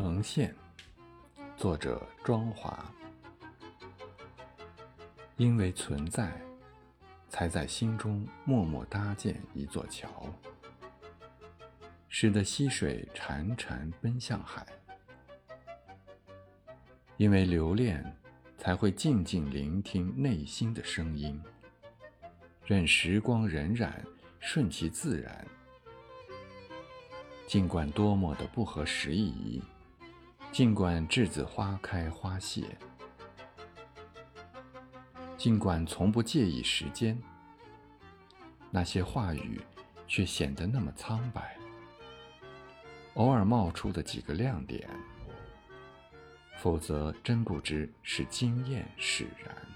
呈现，作者庄华。因为存在，才在心中默默搭建一座桥，使得溪水潺潺奔向海。因为留恋，才会静静聆听内心的声音，任时光荏苒，顺其自然。尽管多么的不合时宜，尽管栀子花开花谢，尽管从不介意时间，那些话语却显得那么苍白。偶尔冒出的几个亮点，否则真不知是惊艳使然。